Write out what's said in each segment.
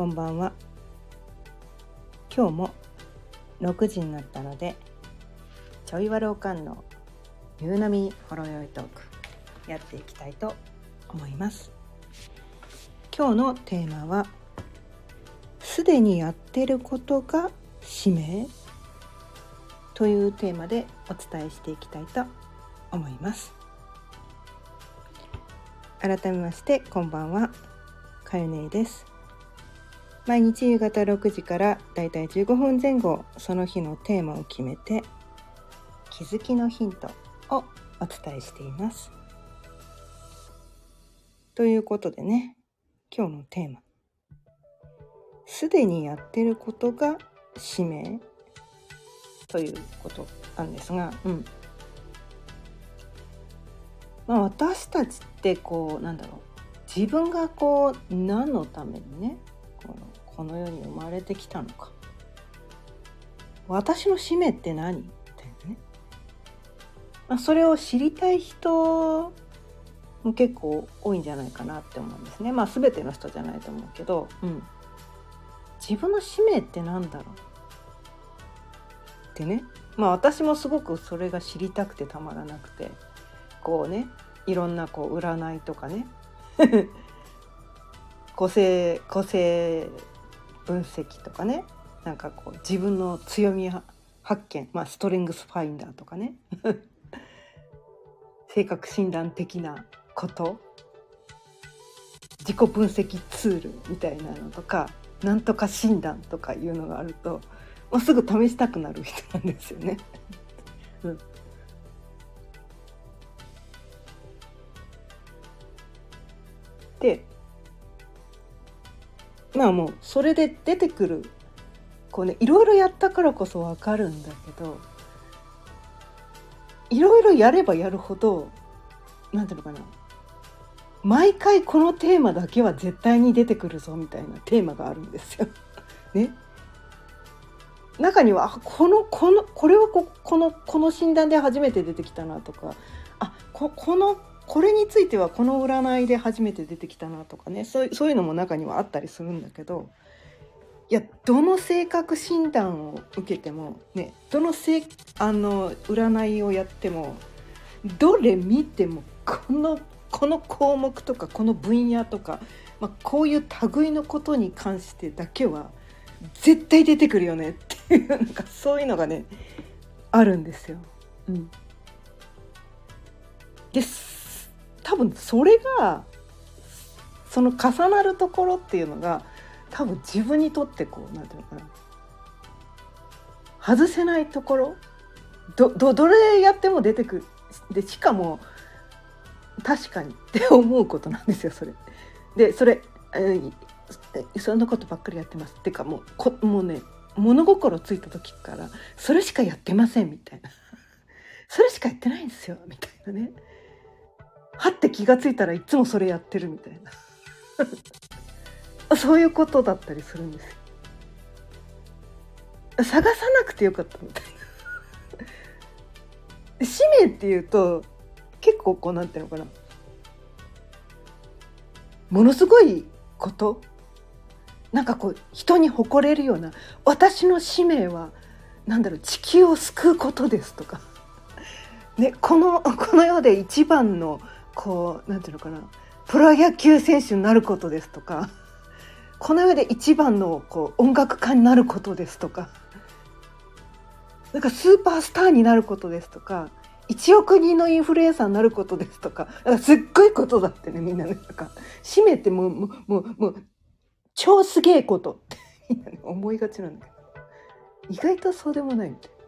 こんばんは。今日も6時になったのでちょいわるおかんの夕波ほろよいトークやっていきたいと思います。今日のテーマはすでにやってることが使命？というテーマでお伝えしていきたいと思います。改めましてこんばんは。かゆねです。毎日夕方6時からだいたい15分前後その日のテーマを決めて気づきのヒントをお伝えしています。ということでね今日のテーマ。すでにやってることが使命？ということなんですが、うん。まあ、私たちってこうなんだろう。自分がこう何のためにねこのこの世に生まれてきたのか。私の使命って何？みたいなね、まあ、それを知りたい人も結構多いんじゃないかなって思うんですね。まあ全ての人じゃないと思うけど、うん、自分の使命って何だろう？ってね。まあ私もすごくそれが知りたくてたまらなくて。こうねいろんなこう占いとかね。個性個性分析とかね。なんかこう自分の強み発見、まあ、ストレングスファインダーとかね。性格診断的なこと。自己分析ツールみたいなのとかなんとか診断とかいうのがあると、まあ、すぐ試したくなる人なんですよね。うん、でまあもうそれで出てくるこうねいろいろやったからこそ分かるんだけどいろいろやればやるほど何ていうのかな毎回このテーマだけは絶対に出てくるぞみたいなテーマがあるんですよ。ね。中にはこのこのこれはここのこの診断で初めて出てきたなとかあここのこれについてはこの占いで初めて出てきたなとかねそういうのも中にはあったりするんだけどいやどの性格診断を受けてもねどのせあの占いをやってもどれ見てもこのこの項目とかこの分野とか、まあ、こういう類のことに関してだけは絶対出てくるよねっていうなんかそういうのがねあるんですよ。うん、です多分それがその重なるところっていうのが多分自分にとってこう何て言うのかな。外せないところ。どどどれやっても出てくる。でしかも確かに。って思うことなんですよそれ。でそれ、えー、そんなことばっかりやってます。っていうかもうこもうね物心ついた時からそれしかやってませんみたいな。それしかやってないんですよみたいなね。はって気が付いたらいつもそれやってるみたいな。そういうことだったりするんですよ。探さなくてよかったみたいな。使命っていうと結構こうなんていうのかな。ものすごいこと。なんかこう人に誇れるような。私の使命は何だろう地球を救うことですとか、ね、このこの世で一番のこうなんていうのかな。プロ野球選手になることですとか。この世で一番のこう音楽家になることですとか。なんかスーパースターになることですとか。1億人のインフルエンサーになることですとか。すっごいことだってねみんなね。なんか締めてもうもうもうもう超すげえことってみんなね思いがちなんだけど。意外とそうでもないみたい。な。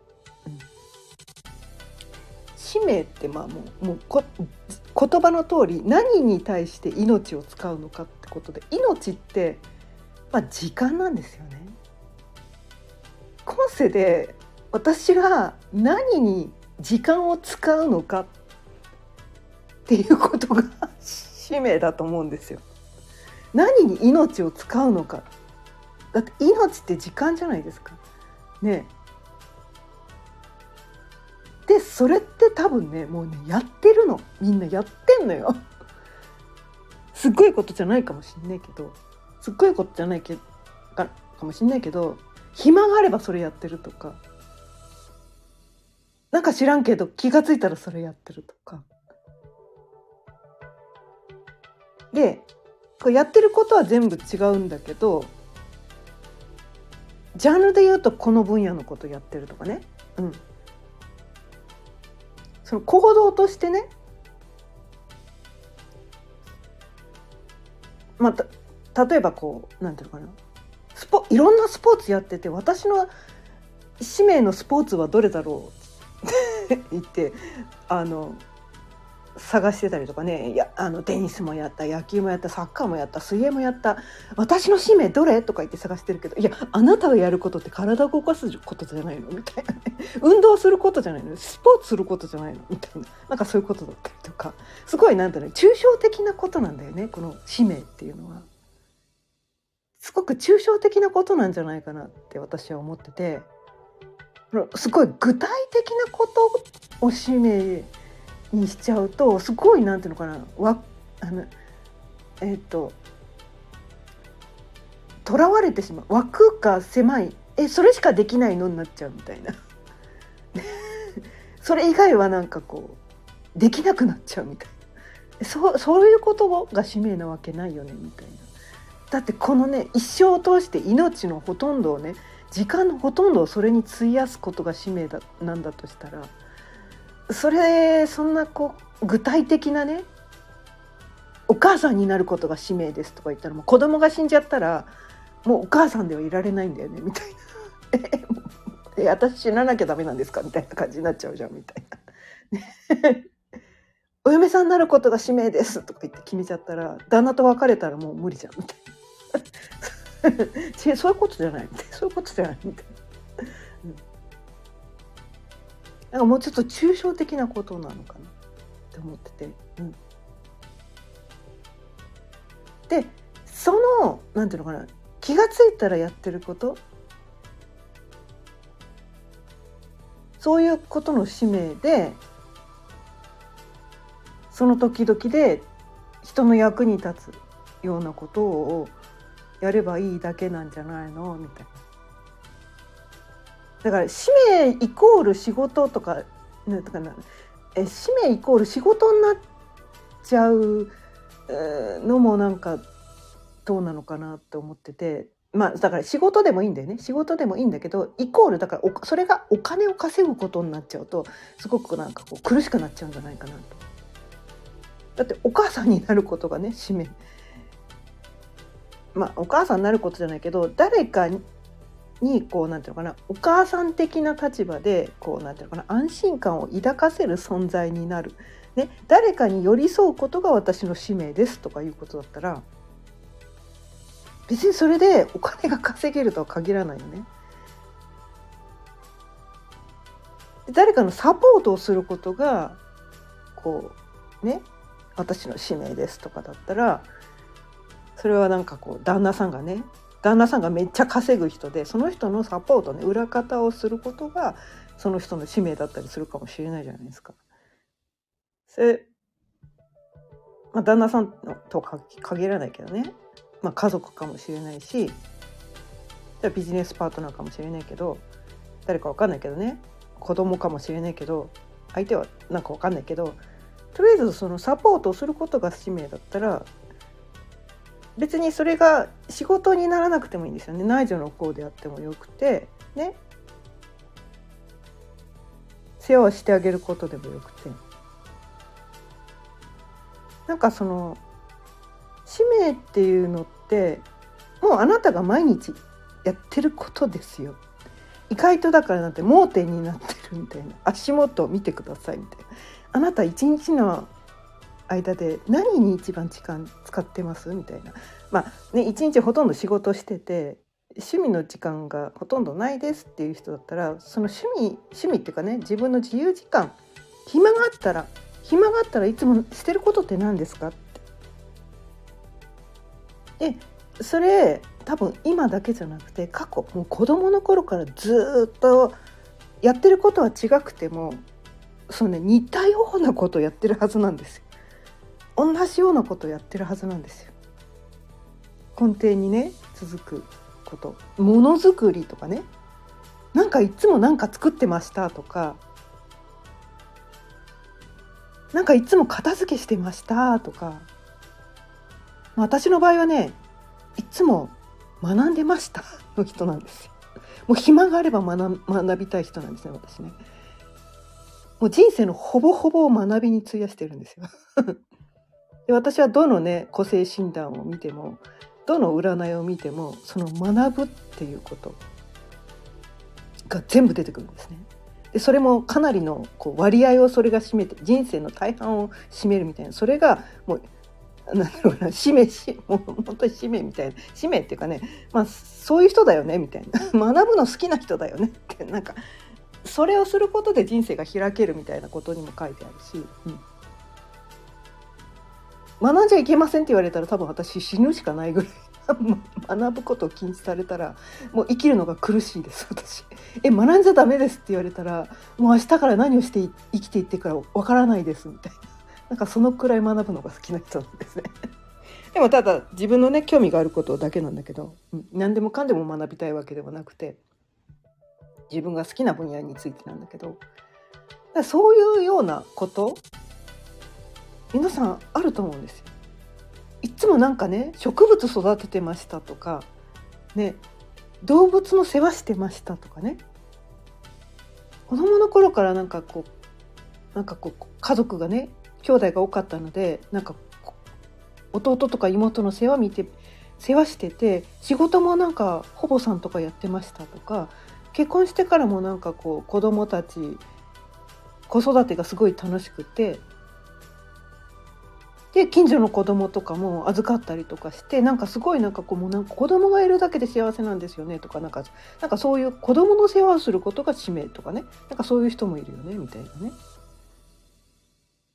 使命ってまあもうもうこ言葉の通り何に対して命を使うのかってことで命って、まあ、時間なんですよね。今世で私が何に時間を使うのかっていうことが使命だと思うんですよ。何に 命を使うのかだって命って時間じゃないですか。ねでそれって多分ねもうねやってるの。みんなやってんのよ。すっごいことじゃないかもしんないけど。すっごいことじゃないけかかもしんないけど暇があればそれやってるとか。なんか知らんけど気が付いたらそれやってるとか。でこうやってることは全部違うんだけどジャンルで言うとこの分野のことやってるとかね、うん、その行動としてねまあ、例えばこうなんていうのかな。スポいろんなスポーツやってて私の使命のスポーツはどれだろうって言ってあの探してたりとかね。いやあのテニスもやった野球もやったサッカーもやった水泳もやった。私の使命どれ？とか言って探してるけどいやあなたがやることって体を動かすことじゃないの？みたいな、ね、運動することじゃないの？スポーツすることじゃないの？みたいな。なんかそういうことだったりとか。すごいなんだろう抽象的なことなんだよねこの使命っていうのは。すごく抽象的なことなんじゃないかなって私は思ってて。すごい具体的なことを使命にしちゃうとすごいなんていうのかなわあのえっ、ー、と囚われてしまう。枠が狭い。えそれしかできないのになっちゃうみたいな。それ以外はなんかこうできなくなっちゃうみたいな。そうそういうことが使命なわけないよねみたいな。だってこのね一生を通して命のほとんどをね時間のほとんどをそれに費やすことが使命だなんだとしたらそれそんなこう具体的なねお母さんになることが使命ですとか言ったらもう子供が死んじゃったらもうお母さんではいられないんだよねみたいな「え私死ななきゃダメなんですか?」みたいな感じになっちゃうじゃんみたいな。お嫁さんになることが使命ですとか言って決めちゃったら旦那と別れたらもう無理じゃんみたいな そういうことじゃないそういうことじゃないみたいな。なんかもうちょっと抽象的なことなのかな？って思ってて。うん、でそのなんていうのかな？気が付いたらやってること？そういうことの使命でその時々で人の役に立つようなことをやればいいだけなんじゃないの？みたいな。だから使命イコール仕事とかなんとかなえ使命イコール仕事になっちゃうのもなんかどうなのかなって思っててまあだから仕事でもいいんだよね仕事でもいいんだけどイコールだからそれがお金を稼ぐことになっちゃうとすごくなんかこう苦しくなっちゃうんじゃないかなと。だってお母さんになることがね使命まあお母さんになることじゃないけど誰かにこうなんていうのかなお母さん的な立場でこうなんていうのかな安心感を抱かせる存在になる、ね、誰かに寄り添うことが私の使命ですとかいうことだったら別にそれでお金が稼げるとは限らないよね。誰かのサポートをすることがこうね私の使命ですとかだったらそれはなんかこう旦那さんがね旦那さんがめっちゃ稼ぐ人でその人のサポートね裏方をすることがその人の使命だったりするかもしれないじゃないですか。それまあ、旦那さんとは限らないけどね、まあ、家族かもしれないしビジネスパートナーかもしれないけど誰か分かんないけどね子供かもしれないけど相手はなんか分かんないけどとりあえずそのサポートをすることが使命だったら別にそれが仕事にならなくてもいいんですよね。内助の功であってもよくて。ね。世話をしてあげることでもよくて。なんかその使命っていうのってもうあなたが毎日やってることですよ。意外とだからなんて盲点になってるみたいな。足元を見てくださいみたいな。あなた一日の間で何に一番時間使ってます？みたいなまあね一日ほとんど仕事してて趣味の時間がほとんどないですっていう人だったらその趣味趣味っていうかね自分の自由時間暇があったら暇があったらいつもしてることって何ですかって。でそれ多分今だけじゃなくて過去もう子供の頃からずっとやってることは違くてもそうね似たようなことをやってるはずなんですよ。同じようなことやってるはずなんですよ。根底にね続くことものづくりとかねなんかいつもなんか作ってましたとかなんかいつも片付けしてましたとかま私の場合はねいつも学んでましたの人なんですよ。もう暇があれば学学びたい人なんですね私ね。もう人生のほぼほぼを学びに費やしてるんですよ。で私はどのね個性診断を見てもどの占いを見てもその学ぶっていうことが全部出てくるんですね。でそれもかなりのこう割合をそれが占めて人生の大半を占めるみたいなそれがもうなんだろうな使命しもう本当に使命みたいな使命っていうかねまあそういう人だよねみたいな学ぶの好きな人だよねってなんかそれをすることで人生が開けるみたいなことにも書いてあるし、うん、学んじゃいけませんって言われたら多分私死ぬしかないぐらい学ぶことを禁止されたらもう生きるのが苦しいです私。え学んじゃダメですって言われたらもう明日から何をして生きていってからわからないですみたいななんかそのくらい学ぶのが好きな人なんですね。でもただ自分のね興味があることだけなんだけど、何でもかんでも学びたいわけではなくて自分が好きな分野についてなんだけどそういうようなこと皆さんあると思うんですよ。いつもなんかね植物育ててましたとかね動物の世話してましたとかね子供の頃からなんかこうなんかこう家族がね兄弟が多かったのでなんか弟とか妹の世話見て世話してて仕事もなんかほぼさんとかやってましたとか結婚してからもなんかこう子供たち子育てがすごい楽しくてで近所の子供とかも預かったりとかしてなんかすごいなんかこうもうなんか子供がいるだけで幸せなんですよねとかなんかなんかそういう子供の世話をすることが使命とかねなんかそういう人もいるよねみたいなね。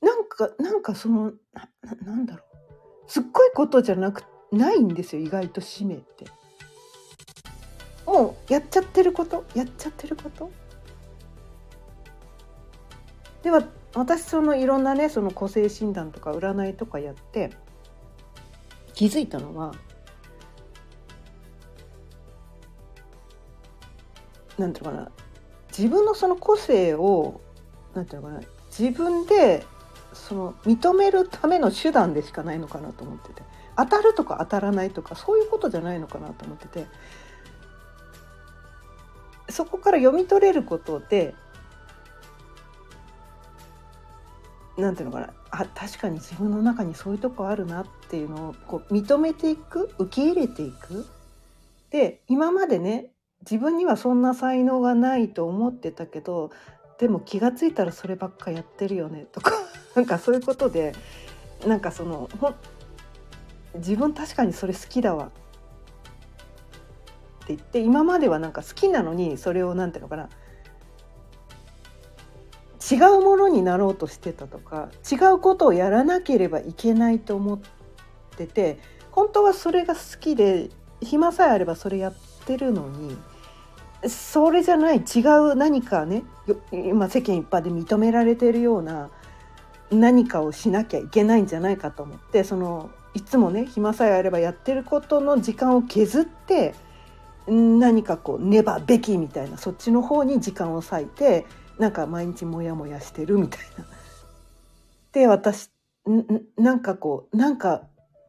なんかなんかそのななんだろうすっごいことじゃなくないんですよ意外と使命って。もうやっちゃってることやっちゃってることでは私そのいろんなねその個性診断とか占いとかやって気づいたのはなんていうかな自分のその個性をなんていうのかな自分でその認めるための手段でしかないのかなと思ってて当たるとか当たらないとかそういうことじゃないのかなと思っててそこから読み取れることでなんていうのかな。あ確かに自分の中にそういうとこあるなっていうのをこう認めていく受け入れていく。で今までね自分にはそんな才能がないと思ってたけどでも気が付いたらそればっかやってるよねとか なんかそういうことでなんかそのほ自分確かにそれ好きだわ。って言って今まではなんか好きなのにそれを何ていうのかな。違うものになろうとしてたとか違うことをやらなければいけないと思ってて本当はそれが好きで暇さえあればそれやってるのにそれじゃない違う何かね今世間一般で認められてるような何かをしなきゃいけないんじゃないかと思ってそのいつもね暇さえあればやってることの時間を削って何かこうねばべきみたいなそっちの方に時間を割いてなんか毎日モヤモヤしてるみたいな。で私なんかこうなんか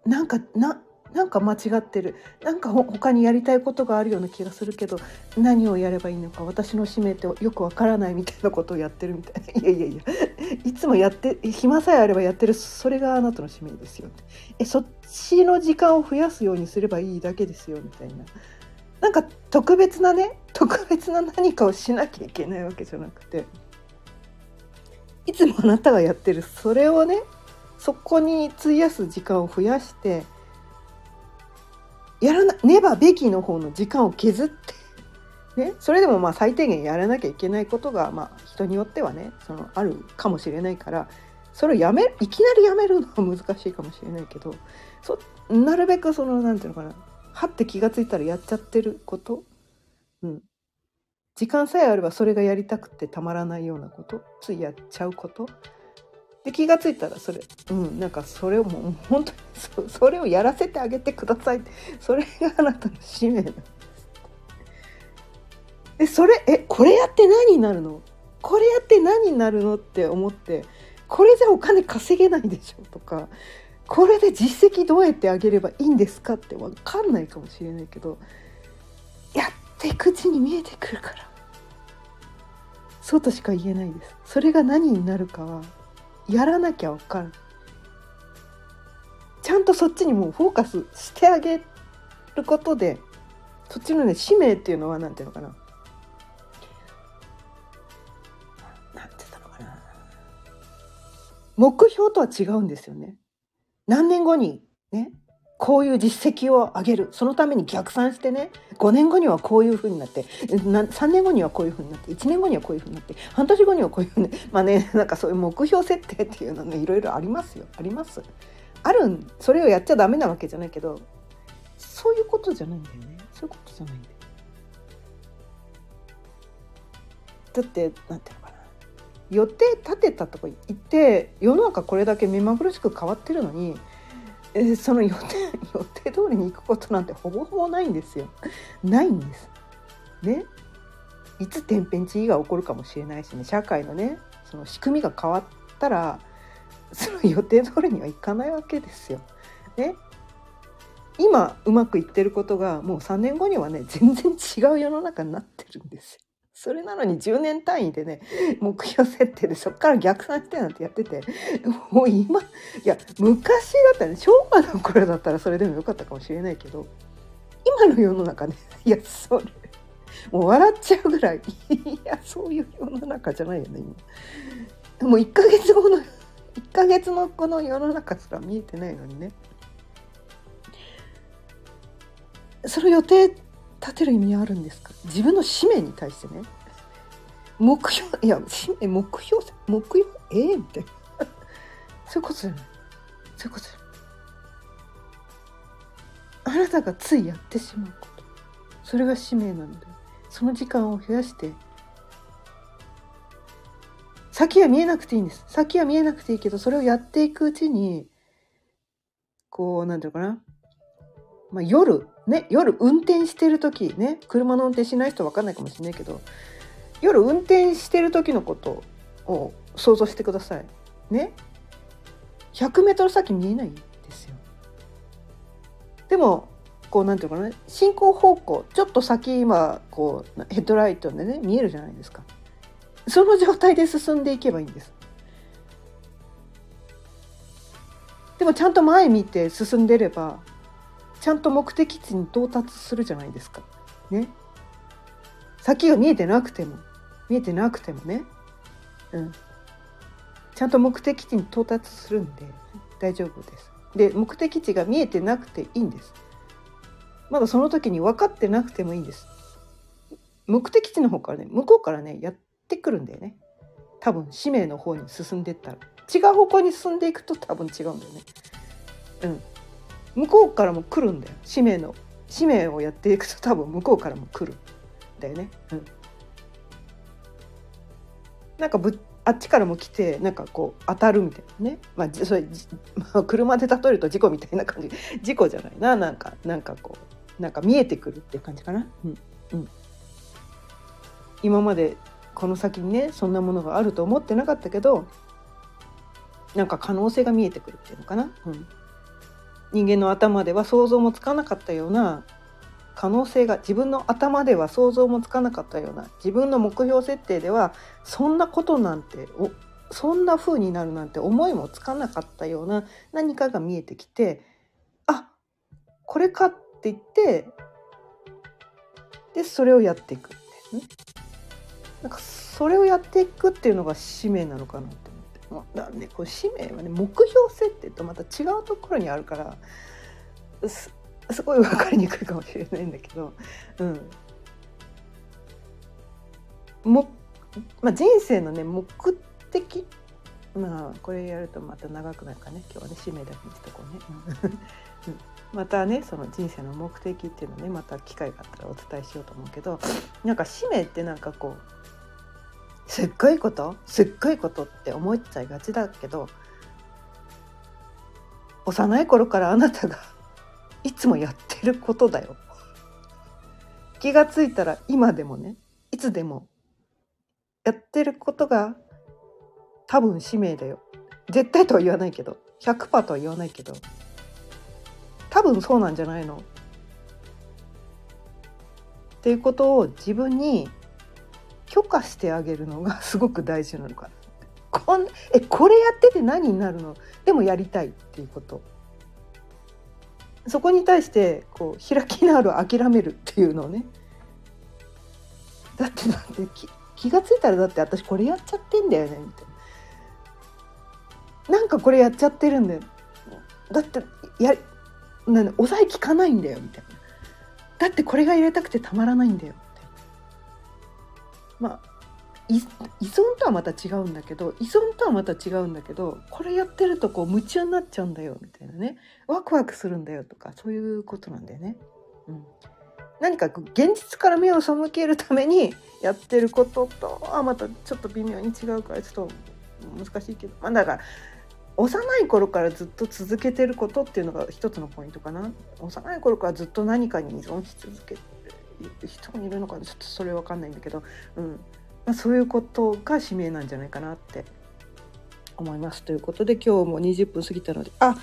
なんかななんか間違ってる。なんか他にやりたいことがあるような気がするけど何をやればいいのか私の使命ってよくわからないみたいなことをやってるみたいな。いやいやいや。いつもやって暇さえあればやってる。それがあなたの使命ですよえそっちの時間を増やすようにすればいいだけですよみたいな。なんか特別なね 特別な何かをしなきゃいけないわけじゃなくていつもあなたがやってるそれをねそこに費やす時間を増やしてやらねばべきの方の時間を削って、ね、それでもまあ最低限やらなきゃいけないことが、まあ、人によってはねそのあるかもしれないからそれをやめいきなりやめるのは難しいかもしれないけどそなるべくその何て言うのかなはって気が付いたらやっちゃってること、うん、時間さえあればそれがやりたくてたまらないようなこと？ついやっちゃうこと？で気が付いたらそれ。うん。なんかそれをもう本当にそそれをやらせてあげてください。それがあなたの使命なんです。えそれえこれやって何になるの？これやって何になるの？って思ってこれじゃお金稼げないでしょ？とかこれで実績どうやって上げればいいんですかって分かんないかもしれないけどやっていくうちに見えてくるから。そうとしか言えないです。それが何になるかはやらなきゃ分かる。ちゃんとそっちにもうフォーカスしてあげることでそっちのね使命っていうのは何ていうのかな。なんて言ったのかな。目標とは違うんですよね。何年後にねこういう実績を上げる。そのために逆算してね5年後にはこういうふうになって3年後にはこういうふうになって1年後にはこういうふうになって半年後にはこういうふうに まあねなんかそういう目標設定っていうのねいろいろありますよ。あります。あるそれをやっちゃダメなわけじゃないけどそういうことじゃないんだよね。そういうことじゃないんだよ。だってなんていうのか予定立てたとか言って世の中これだけ目まぐるしく変わってるのに、えー、その予定 予定通りに行くことなんてほぼほぼないんですよ。ないんです。ね。いつ天変地異が起こるかもしれないしね社会のねその仕組みが変わったらその予定通りにはいかないわけですよ。ね。今うまくいってることがもう3年後にはね全然違う世の中になってるんですよ。それなのに10年単位でね目標設定でそこから逆算してなんてやっててもう今いや昔だったらね昭和の頃だったらそれでもよかったかもしれないけど今の世の中ねいやそれもう笑っちゃうぐらい。いやそういう世の中じゃないよね今。もう1ヶ月後の1ヶ月のこの世の中すら見えてないのにね。その予定立てる意味あるんですか？自分の使命に対してね。目標いや使命目標目標？ええみたいなそういうことじゃない。そういうことじゃない。あなたがついやってしまうこと。それが使命なのでその時間を増やして。先は見えなくていいんです。先は見えなくていいけどそれをやっていくうちにこうなんていうのかな。まあ、夜ね夜運転してる時ね車の運転しない人分かんないかもしれないけど夜運転してる時のことを想像してください。ね。100m 先見えないですよ。でもこうなんていうかな。進行方向ちょっと先今こうヘッドライトでね見えるじゃないですか。その状態で進んでいけばいいんです。でもちゃんと前見て進んでればちゃんと目的地に到達するじゃないですか。ね。先が見えてなくても見えてなくてもね、うん、ちゃんと目的地に到達するんで大丈夫です。で目的地が見えてなくていいんです。まだその時に分かってなくてもいいんです。目的地の方からね向こうからねやってくるんだよね。多分使命の方に進んでったら違う方向に進んでいくと多分違うんだよね。うん向こうからも来るんだよ。使命の。使命をやっていくと多分向こうからも来るんだよね。うん、なんかぶあっちからも来てなんかこう当たるみたいなね、まあ、それ、まあ、車で例えると事故みたいな感じ。事故じゃないな。なんかなんかこうなんか見えてくるっていう感じかな。うん。うん、今までこの先にねそんなものがあると思ってなかったけどなんか可能性が見えてくるっていうのかな。うん。人間の頭では想像もつかなかったような可能性が自分の頭では想像もつかなかったような自分の目標設定ではそんなことなんてそんな風になるなんて思いもつかなかったような何かが見えてきてあこれかって言ってでそれをやっていくってね。なんかそれをやっていくっていうのが使命なのかなってだねこう使命はね目標設定とまた違うところにあるからすすごい分かりにくいかもしれないんだけど、うん。もまあ、人生のね目的まあこれやるとまた長くなるかね今日はね使命だけにしとこうね。またねその人生の目的っていうのねまた機会があったらお伝えしようと思うけどなんか使命ってなんかこうすっごいことすっごいことって思っちゃいがちだけど幼い頃からあなたがいつもやってることだよ。気がついたら今でもねいつでもやってることが多分使命だよ絶対とは言わないけど100%とは言わないけど多分そうなんじゃないのっていうことを自分に許可してあげるのがすごく大事なのかこんえこれやってて何になるの？でもやりたいっていうこと。そこに対してこう開き直る諦めるっていうのをね。だってだって気が付いたらだって私これやっちゃってんだよねみたいな。なんかこれやっちゃってるんだよ。だってやな抑え効かないんだよみたいな。だってこれが入れたくてたまらないんだよ。まあ依存とはまた違うんだけど依存とはまた違うんだけどこれやってるとこう夢中になっちゃうんだよみたいなね。ワクワクするんだよとかそういうことなんだよね。うん、何か現実から目を背けるために やってることとはまたちょっと微妙に違うからちょっと難しいけど、まあ、だから幼い頃からずっと続けてることっていうのが一つのポイントかな。幼い頃からずっと何かに依存し続けて人もいるのかちょっとそれ分かんないんだけど、うんまあ、そういうことが使命なんじゃないかなって思いますということで今日も20分過ぎたのであ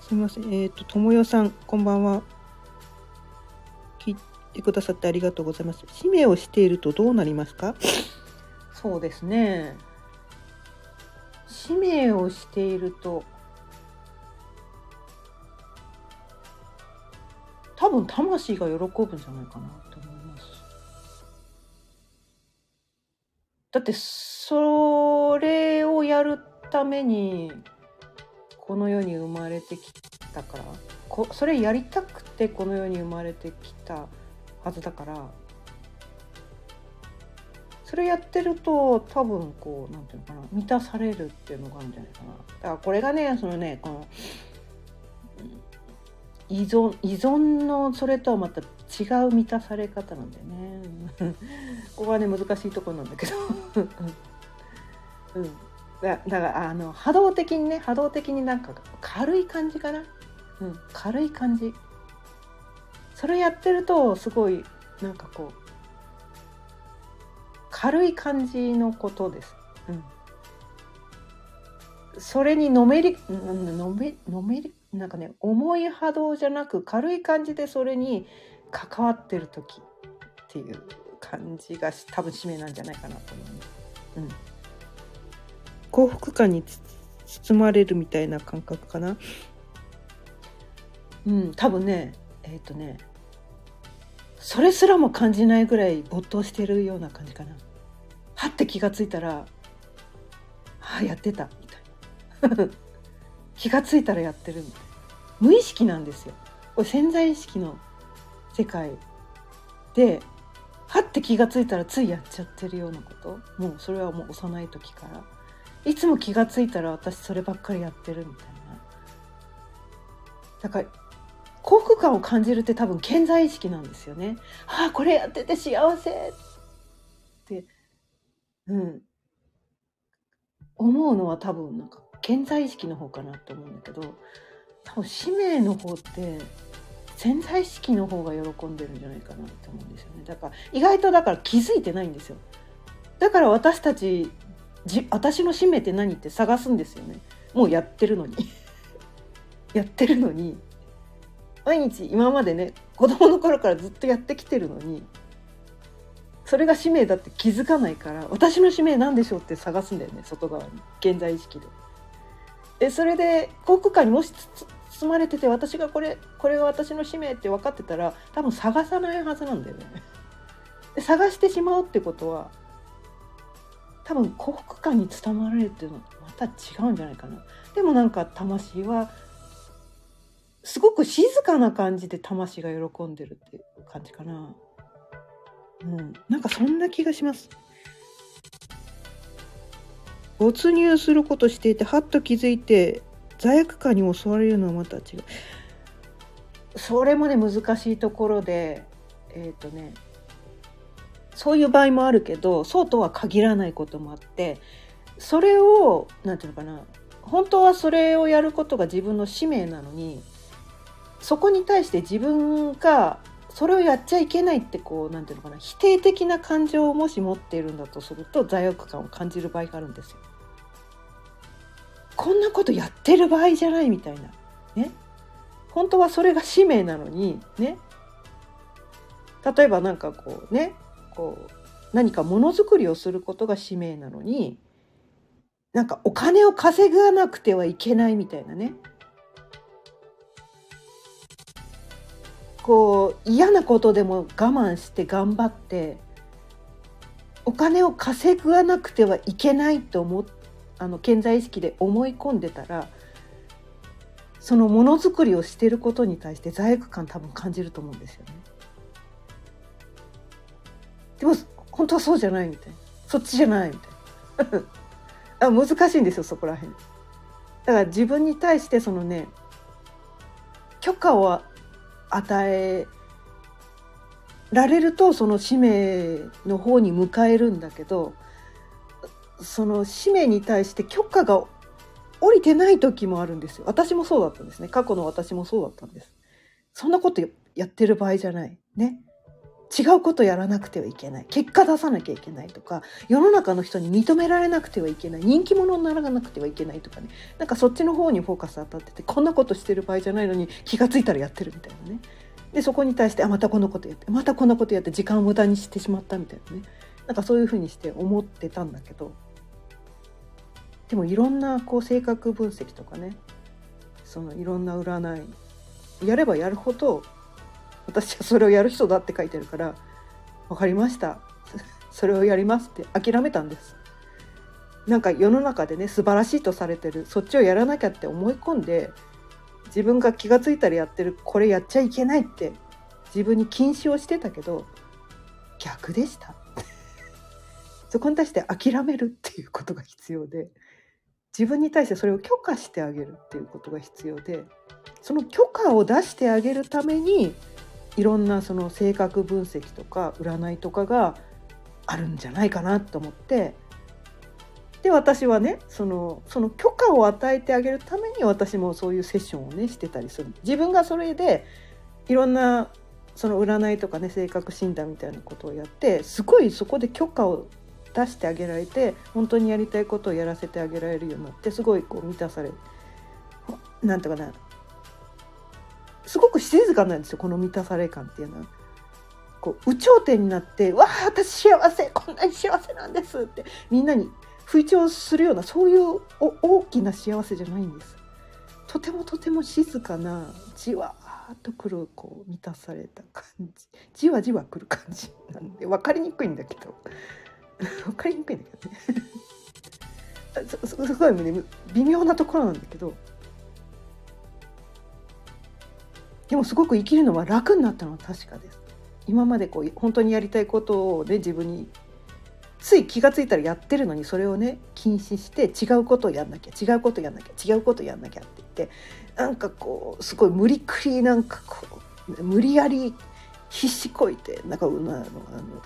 すみませんえっ、ー、とともよさんこんばんは聞い。てくださってありがとうございます。使命をしているとどうなりますか？そうですね。使命をしていると多分魂が喜ぶんじゃないかなと思います。だってそれをやるためにこの世に生まれてきたからこそれやりたくてこの世に生まれてきたはずだからそれやってると多分こうなんていうのかな満たされるっていうのがあるんじゃないかな。だからこれがねそのねこの依存依存のそれとはまた違う満たされ方なんだよね。ここはね難しいところなんだけど。うん、だだからあの波動的にね波動的になんか軽い感じかな、うん、軽い感じそれやってるとすごいなんかこう軽い感じのことです。うん、それにのめりのめのめりなんかね重い波動じゃなく軽い感じでそれに関わってる時っていう感じが多分使命なんじゃないかなと思います。うん、幸福感に包まれるみたいな感覚かな。うん、多分ねえっ、ー、とねそれすらも感じないぐらい没頭してるような感じかな。はって気が付いたら「ああやってた」みたいな気が付いたらやってる無意識なんですよ。これ潜在意識の世界ではって気が付いたらついやっちゃってるようなこと。もうそれはもう幼い時から。いつも気が付いたら私そればっかりやってるみたいな。だから幸福感を感じるって多分健在意識なんですよね。ああこれやってて幸せって。うん。思うのは多分なんか健在意識の方かなと思うんだけど多分使命の方って潜在意識の方が喜んでるんじゃないかなって思うんですよね。だから意外とだから気づいてないんですよ。だから私たちじ私の使命って何って探すんですよね。もうやってるのに。やってるのに。毎日今までね子供の頃からずっとやってきてるのにそれが使命だって気づかないから私の使命なんでしょうって探すんだよね外側に。現在意識で。でそれで幸福感にもし包まれてて私がこれこれが私の使命って分かってたら多分探さないはずなんだよね。で探してしまうってことは多分幸福感に伝わられるっていうのはまた違うんじゃないかな。でもなんか魂はすごく静かな感じで魂が喜んでるっていう感じかな。うん、なんかそんな気がします。没入することしていてはっと気づいて罪悪感に襲われるのはまた違う。それもね難しいところでえっ、ー、とねそういう場合もあるけどそうとは限らないこともあってそれを何て言うのかな本当はそれをやることが自分の使命なのにそこに対して自分がそれをやっちゃいけないってこうなんていうのかな否定的な感情をもし持っているんだとすると罪悪感を感じる場合があるんですよ。こんなことやってる場合じゃないみたいな。ね。本当はそれが使命なのにね。例えばなんかこうね。こう何かものづくりをすることが使命なのになんかお金を稼がなくてはいけないみたいなね。こう嫌なことでも我慢して頑張ってお金を稼がなくてはいけないと思ってあの健在意識で思い込んでたらそのものづくりをしてることに対して罪悪感多分感じると思うんですよね。でも本当はそうじゃないみたいなそっちじゃないみたいな あ難しいんですよそこら辺。だから自分に対してそのね許可を与えられるとその使命の方に迎えるんだけどその使命に対して許可が降りてない時もあるんですよ。私もそうだったんですね。過去の私もそうだったんです。そんなことやってる場合じゃない。ね。違うことやらなくてはいけない。結果出さなきゃいけないとか。世の中の人に認められなくてはいけない。人気者にならなくてはいけないとかね。なんかそっちの方にフォーカス当たっててこんなことしてる場合じゃないのに気が付いたらやってるみたいなね。でそこに対してあまたこんなことやってまたこんなことやって時間を無駄にしてしまったみたいなね。なんかそういうふうにして思ってたんだけど。でもいろんなこう性格分析とかねそのいろんな占いやればやるほど私はそれをやる人だって書いてるから分かりました。それをやりますって諦めたんです。なんか世の中でね素晴らしいとされてるそっちをやらなきゃって思い込んで自分が気が付いたらやってるこれやっちゃいけないって自分に禁止をしてたけど逆でした。そこに対して諦めるっていうことが必要で。自分に対してそれを許可してあげるっていうことが必要でその許可を出してあげるためにいろんなその性格分析とか占いとかがあるんじゃないかなと思ってで私はねそのその許可を与えてあげるために私もそういうセッションをねしてたりする。自分がそれでいろんなその占いとかね性格診断みたいなことをやってすごいそこで許可を出してあげられて本当にやりたいことをやらせてあげられるようになってすごいこう満たされなんていうかなすごく静かなんですよこの満たされ感っていうのは。こう有頂天になって「わあ私幸せこんなに幸せなんです」ってみんなに吹聴するようなそういう大きな幸せじゃないんです。とてもとても静かなじわーっとくるこう満たされた感じじわじわくる感じなんで分かりにくいんだけど分かりにくいんだけどねすすごい、ね、微妙なところなんだけどでもすごく生きるのは楽になったのは確かです。今までこう本当にやりたいことをね自分につい気が付いたらやってるのにそれをね禁止して違うことをやんなきゃ違うことやんなきゃ違うことやんなきゃって言ってなんかこうすごい無理くりなんかこう無理やり必死こいてなんかあの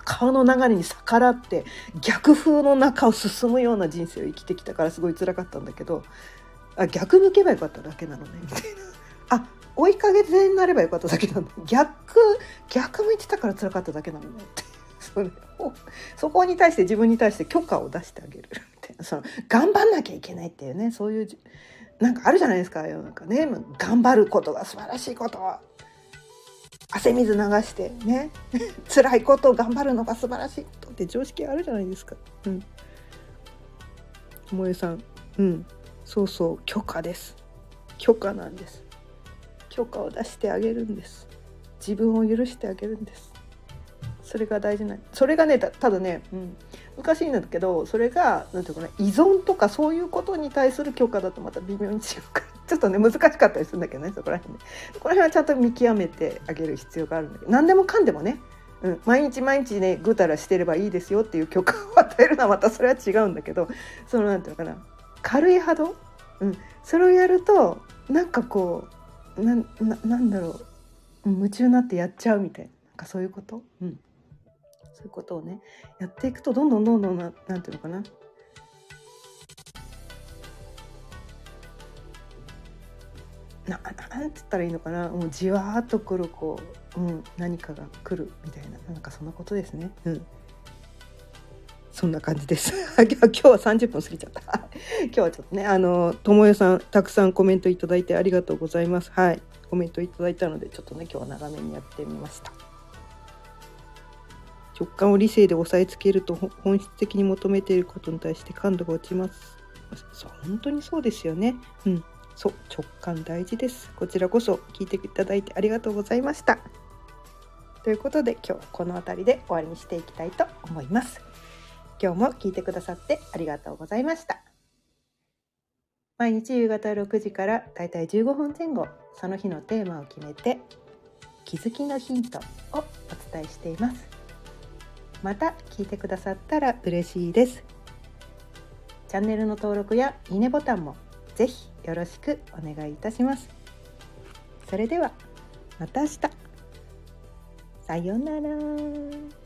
川の流れに逆らって逆風の中を進むような人生を生きてきたからすごい辛かったんだけどあ逆向けばよかっただけなのね。みたいな。あ追いかけてになればよかっただけなの逆逆向いてたから辛かっただけなのね。っ てそれをそこに対して自分に対して許可を出してあげる。みたいなその頑張んなきゃいけないっていうねそういうなんかあるじゃないですか世の中ね。頑張ることが素晴らしいこと汗水流してね 辛いことを頑張るのが素晴らしいことって常識あるじゃないですか。うん。萌えさん、うん、そうそう許可です。許可なんです。許可を出してあげるんです。自分を許してあげるんです。それが大事なそれがねただね、うん、難しいんだけどそれがなんていうかな依存とかそういうことに対する許可だとまた微妙に違うからちょっとね難しかったりするんだけどねそこら辺ね。この辺はちゃんと見極めてあげる必要があるんだけど。何でもかんでもね、うん、毎日毎日ねぐたらしてればいいですよっていう許可を与えるのはまたそれは違うんだけど。そのなんていうのかな。軽い波動、うん、それをやるとなんかこうなななんだろう。夢中になってやっちゃうみたいな。なんかそういうこと、うん、そういうことをねやっていくとどんどんどんどんななんていうのかな。ななんつったらいいのかな？もうじわーっとくるこう、うん、何かが来るみたいななんかそんなことですね。うんそんな感じです。今日は30分過ぎちゃった。今日はちょっとね、あの、ともよさん、たくさんコメントいただいてありがとうございます。はい。コメントいただいたので、ちょっとね、今日は長めにやってみました。直感を理性で押さえつけると本質的に求めていることに対して感度が落ちます。本当にそうですよね。うん。そう直感大事です。こちらこそ聞いていただいてありがとうございました。ということで今日この辺りで終わりにしていきたいと思います。今日も聞いてくださってありがとうございました。毎日夕方6時からだいたい15分前後、その日のテーマを決めて、気づきのヒントをお伝えしています。また聞いてくださったら嬉しいです。チャンネルの登録やいいねボタンもぜひよろしくお願いいたします。それではまた明日。さようなら。